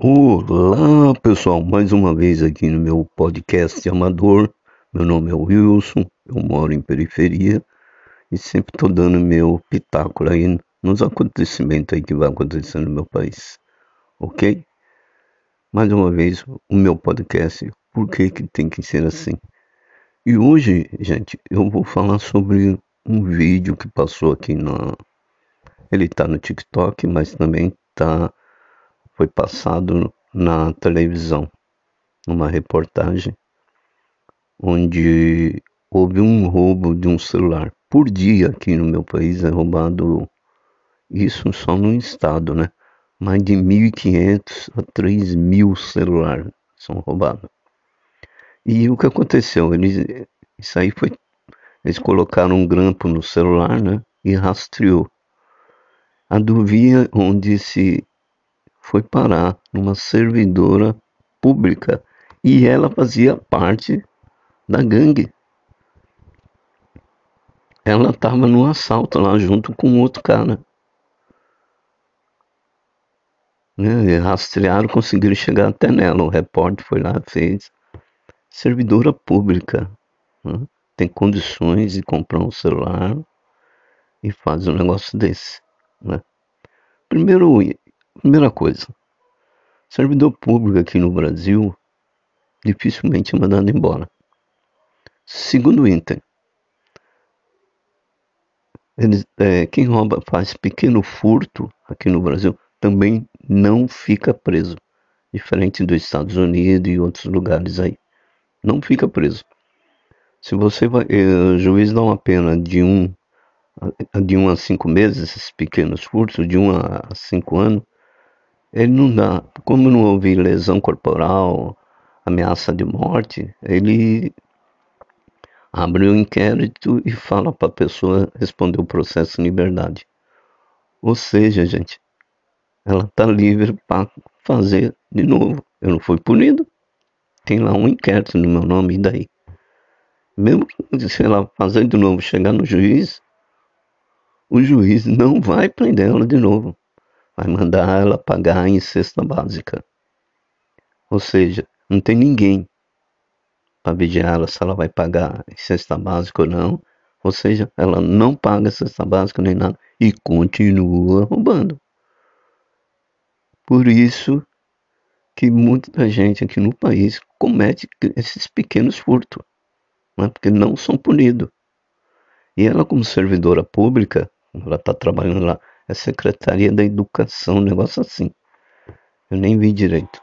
Olá, pessoal, mais uma vez aqui no meu podcast amador. Meu nome é Wilson, eu moro em periferia e sempre estou dando meu pitáculo aí nos acontecimentos aí que vai acontecendo no meu país, ok? Mais uma vez, o meu podcast, por que, que tem que ser assim? E hoje, gente, eu vou falar sobre um vídeo que passou aqui na. Ele está no TikTok, mas também tá foi passado na televisão, numa reportagem, onde houve um roubo de um celular. Por dia aqui no meu país é roubado, isso só no estado, né? Mais de 1.500 a 3.000 celulares são roubados. E o que aconteceu? Eles, isso aí foi. Eles colocaram um grampo no celular, né? E rastreou. A dúvida onde se foi parar numa servidora pública e ela fazia parte da gangue. Ela estava no assalto lá junto com outro cara. Né? Rastrearam, conseguiram chegar até nela. O repórter foi lá, fez. Servidora pública. Né? Tem condições de comprar um celular e faz um negócio desse. Né? Primeiro, Primeira coisa, servidor público aqui no Brasil dificilmente é mandado embora. Segundo o Inter, eles, é, quem rouba faz pequeno furto aqui no Brasil também não fica preso, diferente dos Estados Unidos e outros lugares aí. Não fica preso. Se você vai, é, o juiz dá uma pena de um de um a cinco meses, esses pequenos furtos, de um a cinco anos, ele não dá, como não houve lesão corporal, ameaça de morte, ele abre o um inquérito e fala para a pessoa responder o processo em liberdade. Ou seja, gente, ela está livre para fazer de novo. Eu não fui punido. Tem lá um inquérito no meu nome, e daí? Mesmo que, se ela fazer de novo, chegar no juiz, o juiz não vai prender ela de novo vai mandar ela pagar em cesta básica. Ou seja, não tem ninguém para vigiar ela se ela vai pagar em cesta básica ou não. Ou seja, ela não paga cesta básica nem nada e continua roubando. Por isso que muita gente aqui no país comete esses pequenos furtos, né? porque não são punidos. E ela, como servidora pública, ela está trabalhando lá, é Secretaria da Educação, um negócio assim. Eu nem vi direito.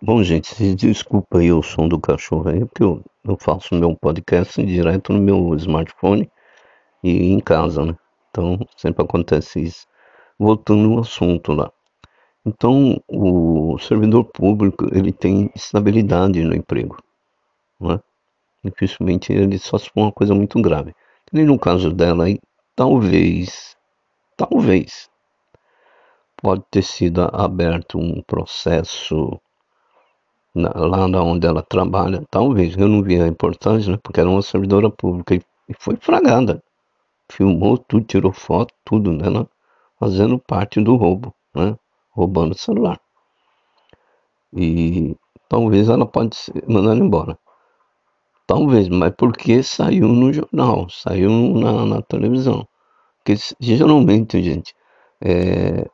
Bom, gente, desculpa aí o som do cachorro aí, porque eu, eu faço meu podcast direto no meu smartphone e em casa, né? Então, sempre acontece isso. Voltando ao assunto lá. Então, o servidor público, ele tem estabilidade no emprego, né? Dificilmente ele só se for uma coisa muito grave. E no caso dela aí, talvez, talvez, pode ter sido aberto um processo na, lá onde ela trabalha, talvez, eu não vi a importância, né, porque era uma servidora pública e, e foi fragada. Filmou tudo, tirou foto, tudo dela, fazendo parte do roubo, né, roubando o celular. E talvez ela pode ser mandada embora. Talvez, mas porque saiu no jornal, saiu na, na televisão. Porque geralmente, gente, é,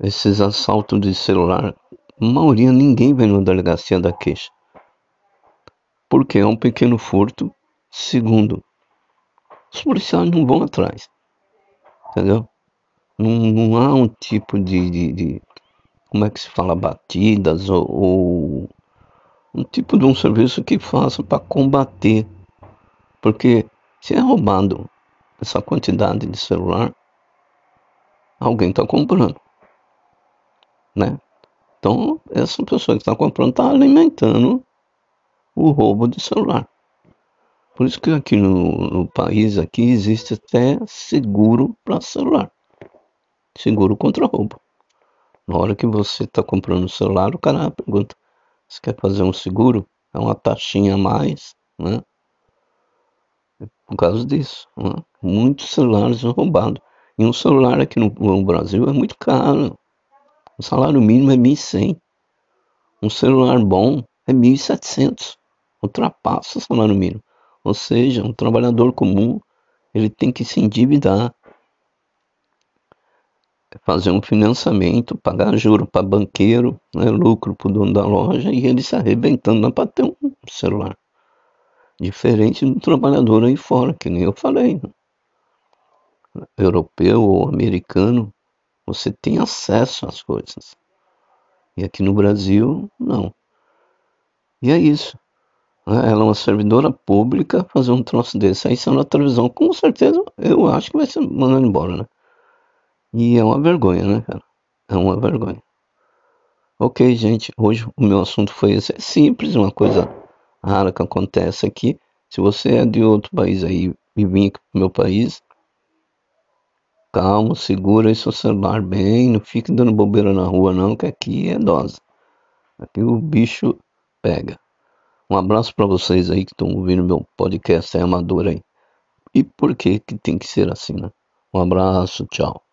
esses assaltos de celular, a maioria ninguém vem na delegacia da queixa. Porque é um pequeno furto. Segundo, os policiais não vão atrás. Entendeu? Não, não há um tipo de, de, de, Como é que se fala? Batidas ou, ou um tipo de um serviço que faça para combater. Porque se é roubado essa quantidade de celular, alguém está comprando. Né? Então, essa pessoa que está comprando está alimentando o roubo de celular. Por isso que aqui no, no país aqui existe até seguro para celular. Seguro contra roubo. Na hora que você está comprando o celular, o cara pergunta, você quer fazer um seguro? É uma taxinha a mais, né? Por causa disso, né? muitos celulares são roubados. E um celular aqui no, no Brasil é muito caro. O salário mínimo é 1.100. Um celular bom é 1.700. Ultrapassa o salário mínimo. Ou seja, um trabalhador comum ele tem que se endividar, fazer um financiamento, pagar juro para banqueiro, né, lucro para o dono da loja e ele se arrebentando para ter um celular. Diferente do trabalhador aí fora, que nem eu falei. Né? Europeu ou americano, você tem acesso às coisas. E aqui no Brasil, não. E é isso. Ela é uma servidora pública fazer um troço desse aí só na televisão, com certeza eu acho que vai ser mandado embora, né? E é uma vergonha, né, cara? É uma vergonha. Ok, gente, hoje o meu assunto foi esse. É simples, uma coisa rara que acontece aqui. Se você é de outro país aí e vir aqui pro meu país, calma, segura aí seu celular bem, não fique dando bobeira na rua não, que aqui é dose. Aqui o bicho pega. Um abraço para vocês aí que estão ouvindo meu podcast é amador aí. E por que que tem que ser assim, né? Um abraço, tchau.